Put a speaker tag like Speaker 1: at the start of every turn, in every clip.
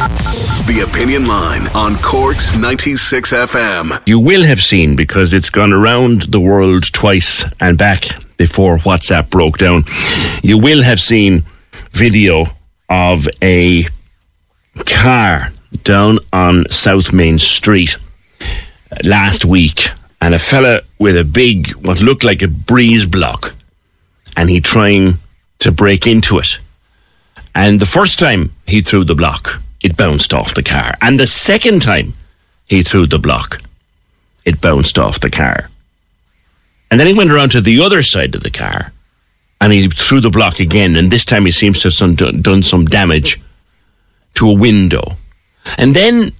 Speaker 1: The Opinion Line on Cork's 96 FM.
Speaker 2: You will have seen because it's gone around the world twice and back before WhatsApp broke down. You will have seen video of a car down on South Main Street uh, last week and a fella with a big, what looked like a breeze block, and he trying to break into it. And the first time he threw the block, it bounced off the car. And the second time he threw the block, it bounced off the car. And then he went around to the other side of the car and he threw the block again. And this time he seems to have some, done some damage to a window. And then,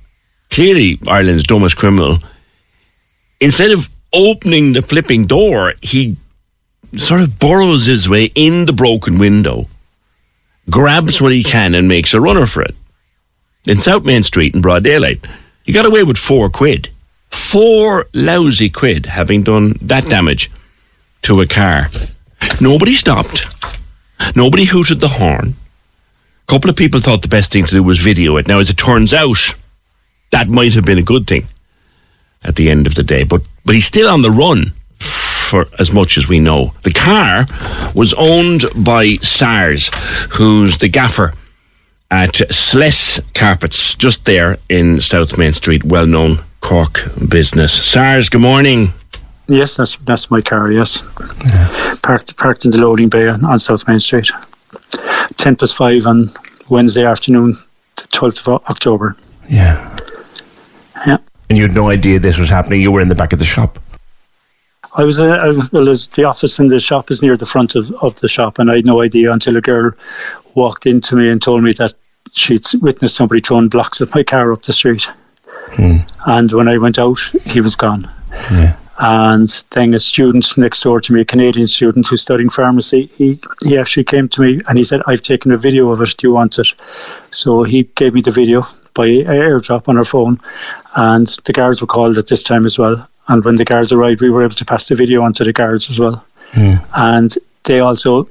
Speaker 2: clearly, Ireland's dumbest criminal, instead of opening the flipping door, he sort of burrows his way in the broken window, grabs what he can, and makes a runner for it. In South Main Street in broad daylight, he got away with four quid. Four lousy quid having done that damage to a car. Nobody stopped. Nobody hooted the horn. A couple of people thought the best thing to do was video it. Now, as it turns out, that might have been a good thing at the end of the day. But but he's still on the run for as much as we know. The car was owned by SARS, who's the gaffer at Sless Carpets, just there in South Main Street, well known Cork business. SARS, good morning.
Speaker 3: Yes, that's that's my car. Yes, yeah. parked parked in the loading bay on, on South Main Street. Ten past five on Wednesday afternoon, the twelfth of October.
Speaker 4: Yeah,
Speaker 3: yeah.
Speaker 4: And you had no idea this was happening. You were in the back of the shop.
Speaker 3: I was, uh, I, well, the office in the shop is near the front of, of the shop, and I had no idea until a girl walked into me and told me that she'd witnessed somebody throwing blocks at my car up the street.
Speaker 4: Hmm.
Speaker 3: And when I went out, he was gone.
Speaker 4: Yeah.
Speaker 3: And then a student next door to me, a Canadian student who's studying pharmacy, he, he actually came to me and he said, I've taken a video of it. Do you want it? So he gave me the video by airdrop on her phone. And the guards were called at this time as well. And when the guards arrived, we were able to pass the video on to the guards as well.
Speaker 4: Mm.
Speaker 3: And they also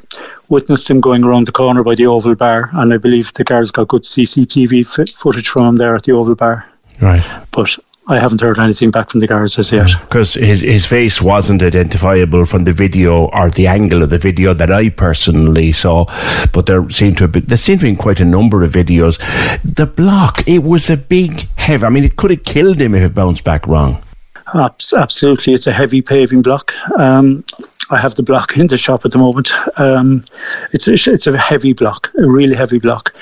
Speaker 3: witnessed him going around the corner by the Oval Bar. And I believe the guards got good CCTV f- footage from him there at the Oval Bar.
Speaker 4: Right.
Speaker 3: But I haven't heard anything back from the guards as yet.
Speaker 4: Because his, his face wasn't identifiable from the video or the angle of the video that I personally saw. But there seemed to have been, there seemed to be quite a number of videos. The block, it was a big, heavy, I mean, it could have killed him if it bounced back wrong.
Speaker 3: Absolutely, it's a heavy paving block. Um, I have the block in the shop at the moment. Um, it's a, it's a heavy block, a really heavy block,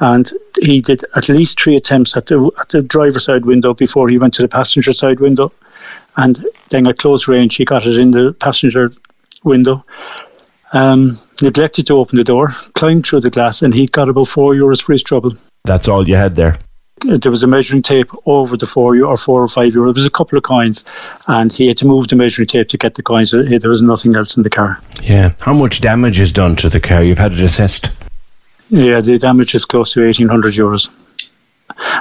Speaker 3: and he did at least three attempts at the at the driver's side window before he went to the passenger side window, and then at close range he got it in the passenger window. Um, neglected to open the door, climbed through the glass, and he got about four euros for his trouble.
Speaker 4: That's all you had there
Speaker 3: there was a measuring tape over the four or four or five euro. There was a couple of coins, and he had to move the measuring tape to get the coins. There was nothing else in the car.
Speaker 4: Yeah. How much damage is done to the car? You've had it assessed.
Speaker 3: Yeah, the damage is close to eighteen hundred euros.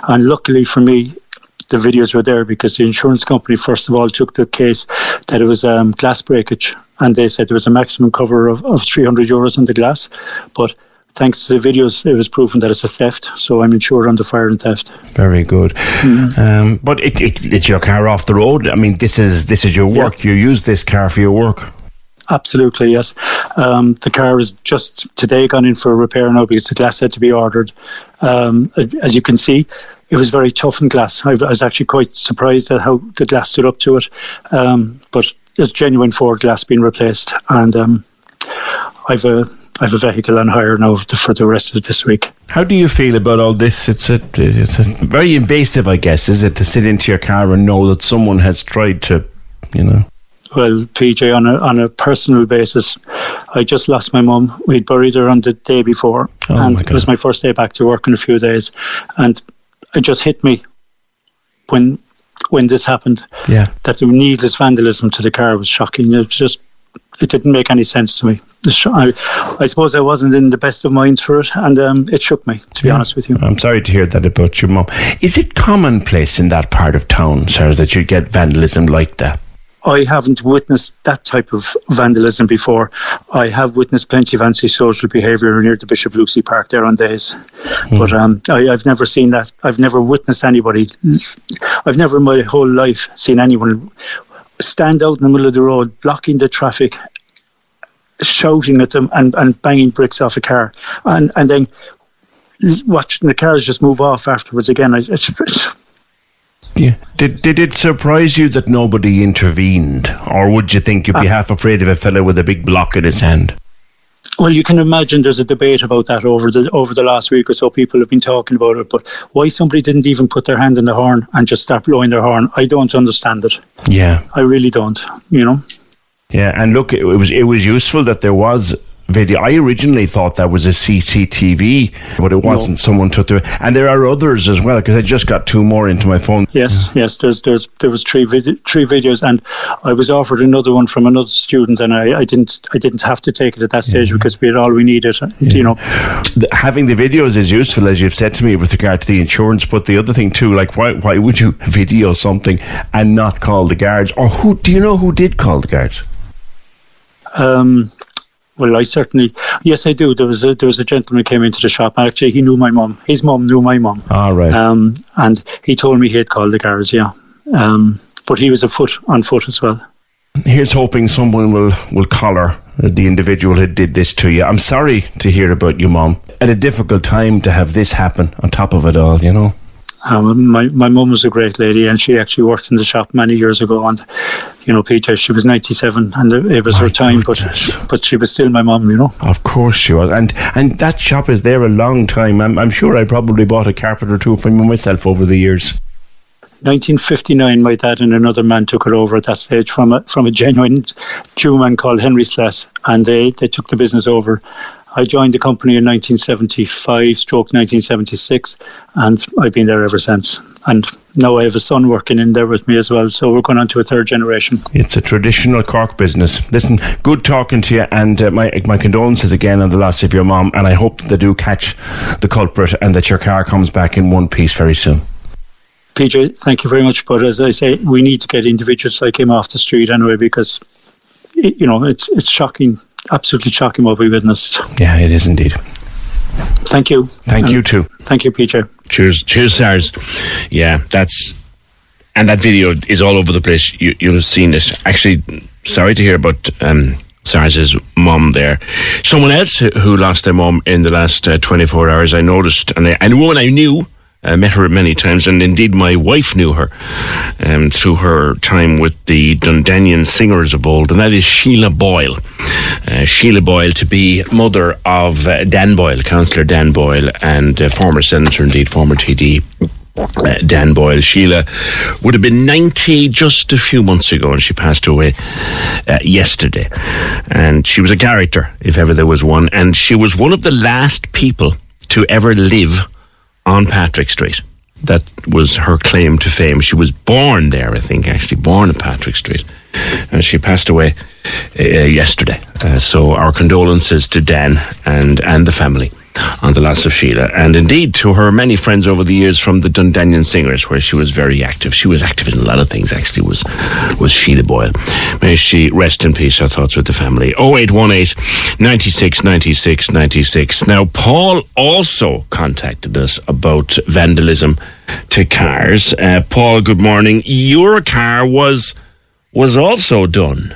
Speaker 3: And luckily for me, the videos were there because the insurance company first of all took the case that it was um, glass breakage, and they said there was a maximum cover of, of three hundred euros on the glass, but thanks to the videos, it was proven that it's a theft. So I'm insured under fire and theft.
Speaker 4: Very good. Mm-hmm. Um, but it, it, it's your car off the road. I mean, this is this is your work. You use this car for your work.
Speaker 3: Absolutely, yes. Um, the car is just today gone in for a repair now because the glass had to be ordered. Um, as you can see, it was very tough in glass. I was actually quite surprised at how the glass stood up to it. Um, but it's genuine Ford glass being replaced, and um, I've a I have a vehicle on hire now for the rest of this week.
Speaker 4: How do you feel about all this? It's a, it's a very invasive, I guess, is it, to sit into your car and know that someone has tried to, you know?
Speaker 3: Well, PJ, on a on a personal basis, I just lost my mum. We'd buried her on the day before, oh and it was my first day back to work in a few days, and it just hit me when when this happened.
Speaker 4: Yeah,
Speaker 3: that the needless vandalism to the car was shocking. It was just it didn't make any sense to me. I, I, suppose I wasn't in the best of minds for it, and um, it shook me, to be yeah. honest with you.
Speaker 4: I'm sorry to hear that about your mum. Is it commonplace in that part of town, sir, that you get vandalism like that?
Speaker 3: I haven't witnessed that type of vandalism before. I have witnessed plenty of antisocial behaviour near the Bishop Lucy Park there on days, mm. but um, I, have never seen that. I've never witnessed anybody. I've never in my whole life seen anyone stand out in the middle of the road, blocking the traffic, shouting at them and, and banging bricks off a car, and and then watching the cars just move off afterwards again. It's, it's,
Speaker 4: yeah. Did did it surprise you that nobody intervened, or would you think you'd be uh, half afraid of a fellow with a big block in his hand?
Speaker 3: Well, you can imagine there's a debate about that over the over the last week or so. People have been talking about it, but why somebody didn't even put their hand in the horn and just start blowing their horn, I don't understand it.
Speaker 4: Yeah,
Speaker 3: I really don't. You know.
Speaker 4: Yeah, and look, it was it was useful that there was video. I originally thought that was a CCTV, but it wasn't. No. Someone took the, and there are others as well because I just got two more into my phone.
Speaker 3: Yes, yes. There's there's there was three vid- three videos, and I was offered another one from another student, and I, I didn't I didn't have to take it at that stage yeah. because we had all we needed. Yeah. You know,
Speaker 4: having the videos is useful as you've said to me with regard to the insurance, but the other thing too, like why why would you video something and not call the guards, or who do you know who did call the guards?
Speaker 3: Um, well, I certainly, yes, I do. There was a there was a gentleman who came into the shop. Actually, he knew my mum. His mum knew my mum.
Speaker 4: All ah, right.
Speaker 3: Um, and he told me he had called the guards. Yeah. Um, but he was a foot on foot as well.
Speaker 4: Here's hoping someone will will collar the individual who did this to you. I'm sorry to hear about your mum. At a difficult time to have this happen on top of it all, you know.
Speaker 3: Um, my my mum was a great lady, and she actually worked in the shop many years ago. And you know, Peter, she was ninety seven, and it was my her time, goodness. but but she was still my mum. You know,
Speaker 4: of course she was, and and that shop is there a long time. I'm I'm sure I probably bought a carpet or two from myself over the years.
Speaker 3: 1959, my dad and another man took it over at that stage from a from a genuine Jew man called Henry Sless, and they, they took the business over. I joined the company in 1975, stroke 1976, and I've been there ever since. And now I have a son working in there with me as well, so we're going on to a third generation.
Speaker 4: It's a traditional Cork business. Listen, good talking to you, and uh, my my condolences again on the loss of your mom, and I hope they do catch the culprit and that your car comes back in one piece very soon.
Speaker 3: PJ, thank you very much. But as I say, we need to get individuals like him off the street anyway, because you know it's it's shocking absolutely shocking what we witnessed.
Speaker 4: Yeah, it is indeed.
Speaker 3: Thank you.
Speaker 4: Thank and you too.
Speaker 3: Thank you, Peter.
Speaker 2: Cheers, cheers, SARS. Yeah, that's and that video is all over the place. You you'll have seen it. Actually, sorry to hear about um, SARS's mom there. Someone else who lost their mom in the last uh, 24 hours, I noticed, and I, and a woman I knew I met her many times, and indeed my wife knew her um, through her time with the Dundanian singers of old, and that is Sheila Boyle. Uh, Sheila Boyle to be mother of uh, Dan Boyle, Councillor Dan Boyle, and uh, former senator, indeed former TD. Uh, Dan Boyle. Sheila would have been 90 just a few months ago, and she passed away uh, yesterday. And she was a character, if ever there was one. And she was one of the last people to ever live on Patrick Street. That was her claim to fame. She was born there, I think, actually born on Patrick Street. And she passed away uh, yesterday. Uh, so our condolences to Dan and, and the family on the loss of Sheila, and indeed to her many friends over the years from the Dundanian Singers, where she was very active. She was active in a lot of things. Actually, was was Sheila Boyle. May she rest in peace. Our thoughts with the family. 0818 96 96 96. Now, Paul also contacted us about vandalism to cars. Uh, Paul, good morning. Your car was was also done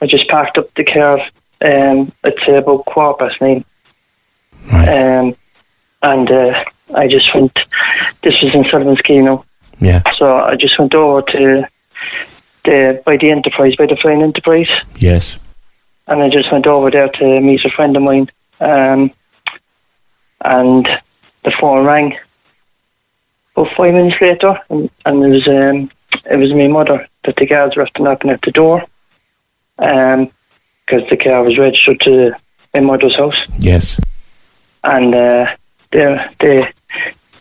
Speaker 5: I just packed up the car, um, say about quarter past nine. Um, and uh, I just went, this was in Sullivan's Quay now.
Speaker 4: Yeah.
Speaker 5: So I just went over to the, by the Enterprise, by the Flying Enterprise.
Speaker 4: Yes.
Speaker 5: and I just went over there to meet a friend of mine. Um, and the phone rang about five minutes later, and, and it was um, it was my mother that the guards were after knocking at the door, because the car was registered to my mother's house,
Speaker 4: Yes.
Speaker 5: and uh, they they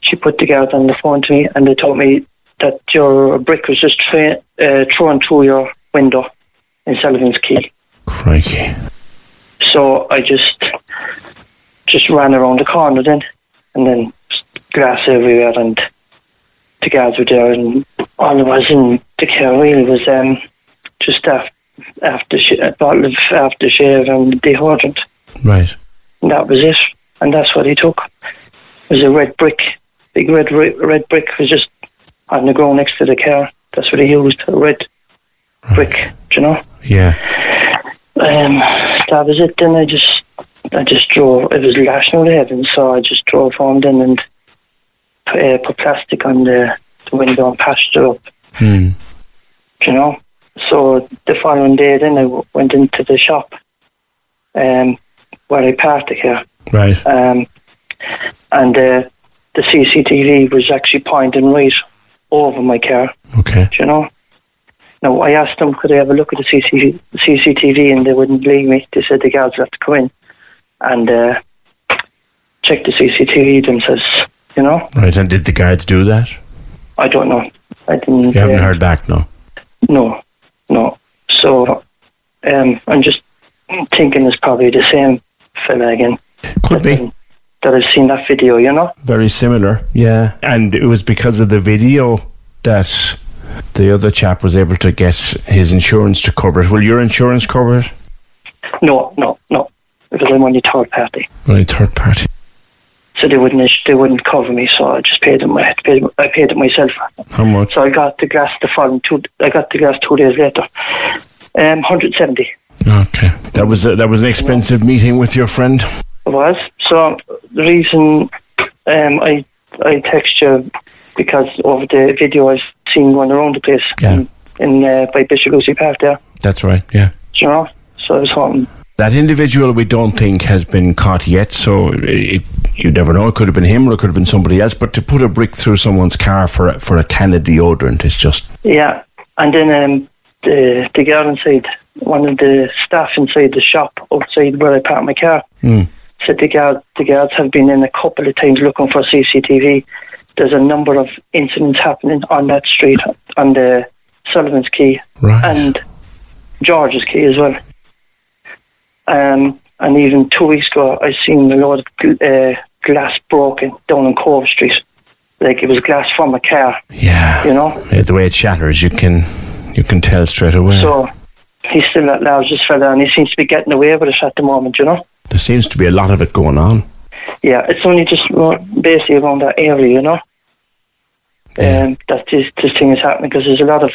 Speaker 5: she put the guards on the phone to me, and they told me that your brick was just tra- uh, thrown through your window in Sullivan's Quay.
Speaker 4: Crikey.
Speaker 5: So I just just ran around the corner then, and then glass everywhere, and the guards were there, and all it was in the car really was um, just after after a bottle of aftershave and deodorant,
Speaker 4: Right.
Speaker 5: and that was it. And that's what he took. It was a red brick, big red red brick was just on the ground next to the car. That's what he used, a red brick, do you know.
Speaker 4: Yeah.
Speaker 5: Um, that was it. Then I just, I just drove. It was National heaven, so I just drove home then and uh, put plastic on the, the window and patched it up.
Speaker 4: Hmm.
Speaker 5: You know. So the following day, then I w- went into the shop, um, where I parked the car,
Speaker 4: Right.
Speaker 5: um, and uh, the CCTV was actually pointing right over my car.
Speaker 4: Okay.
Speaker 5: Do you know? Now, I asked them, could I have a look at the CCTV, CCTV and they wouldn't believe me. They said the guards have to come in and uh, check the CCTV themselves, you know?
Speaker 4: Right. And did the guards do that?
Speaker 5: I don't know. I didn't.
Speaker 4: You haven't
Speaker 5: uh,
Speaker 4: heard back, no?
Speaker 5: No, no. So um, I'm just thinking it's probably the same fella again.
Speaker 4: Could
Speaker 5: that,
Speaker 4: be.
Speaker 5: That I've seen that video, you know?
Speaker 4: Very similar. Yeah. And it was because of the video that the other chap was able to get his insurance to cover it. Will your insurance cover it?
Speaker 5: No, no, no. Because I'm only third party.
Speaker 4: Only third party.
Speaker 5: So they wouldn't they wouldn't cover me, so I just paid them. I had to pay them, I paid it myself.
Speaker 4: How much?
Speaker 5: So I got the glass the following two. I got the glass two days later. Um, hundred seventy
Speaker 4: Okay. That was a, that was an expensive meeting with your friend.
Speaker 5: it was. So the reason um, I I text you because of the video I've seen going around the place
Speaker 4: Yeah.
Speaker 5: in, in uh, by Bishop Lucy Park there.
Speaker 4: That's right. Yeah.
Speaker 5: you know. So I was hoping
Speaker 4: That individual we don't think has been caught yet, so it, you never know. It could have been him or it could have been somebody else. But to put a brick through someone's car for a, for a can of deodorant is just
Speaker 5: Yeah, and then um, the the girl inside, one of the staff inside the shop outside where I parked my car, said the guard the guards have been in a couple of times looking for CCTV. There's a number of incidents happening on that street on the Sullivan's Quay
Speaker 4: Right.
Speaker 5: and George's Quay as well. Um, and even two weeks ago, I seen a lot of uh, glass broken down on Cove Street. Like it was glass from a car,
Speaker 4: yeah.
Speaker 5: you know.
Speaker 4: The way it shatters, you can you can tell straight away.
Speaker 5: So he's still that large, this fella, and he seems to be getting away with it at the moment, you know.
Speaker 4: there seems to be a lot of it going on.
Speaker 5: Yeah, it's only just basically around that area, you know. Um, that this, this thing is happening because there's a lot of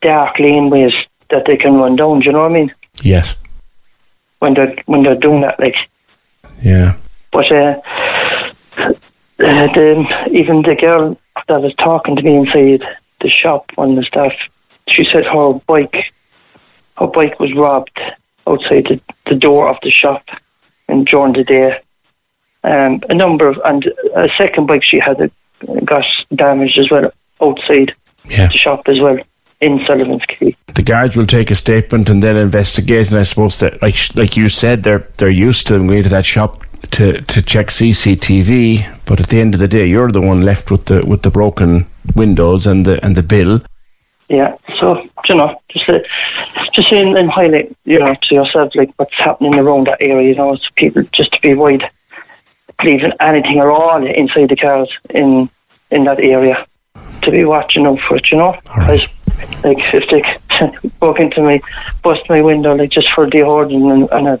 Speaker 5: dark laneways that they can run down. Do you know what I mean?
Speaker 4: Yes.
Speaker 5: When they're when they're doing that, like.
Speaker 4: Yeah.
Speaker 5: But uh, uh, the, even the girl that was talking to me inside the shop, one of the staff, she said her bike, her bike was robbed outside the, the door of the shop, and during the day, um, a number of and a second bike she had got damaged as well outside
Speaker 4: Yeah.
Speaker 5: the shop as well in Sullivan's Quay.
Speaker 4: The guards will take a statement and then investigate. And I suppose that, like like you said, they're they're used to them going to that shop to, to check CCTV. But at the end of the day, you're the one left with the with the broken windows and the and the bill.
Speaker 5: Yeah, so you know, just uh, just in, in highlight, you know, to yourself like what's happening around that area. You know, it's people just to be wide, leaving anything at all inside the cars in in that area to be watching out for it. You know,
Speaker 4: All right.
Speaker 5: Like, like if they broke into me, bust my window, like just for deodorant and, and a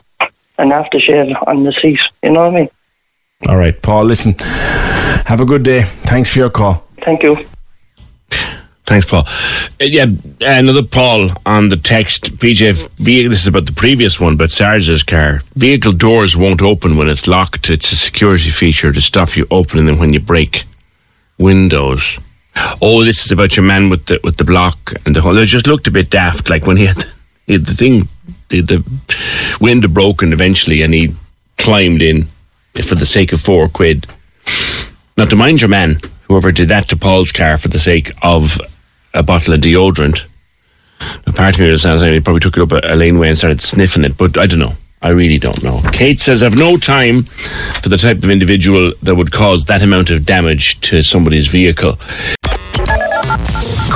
Speaker 5: an aftershave on the seat. You know what I mean?
Speaker 4: All right, Paul. Listen, have a good day. Thanks for your call.
Speaker 5: Thank you.
Speaker 2: Thanks, Paul. Uh, yeah, another Paul on the text. PJ, vehicle, this is about the previous one, but Sarge's car. Vehicle doors won't open when it's locked. It's a security feature to stop you opening them when you break windows. Oh, this is about your man with the with the block and the whole. It just looked a bit daft, like when he had, he had the thing, the, the window broken eventually, and he climbed in for the sake of four quid. Now, to mind your man, whoever did that to Paul's car for the sake of a bottle of deodorant, a part of me sounds like he probably took it up a, a laneway and started sniffing it, but I don't know. I really don't know. Kate says, I've no time for the type of individual that would cause that amount of damage to somebody's vehicle.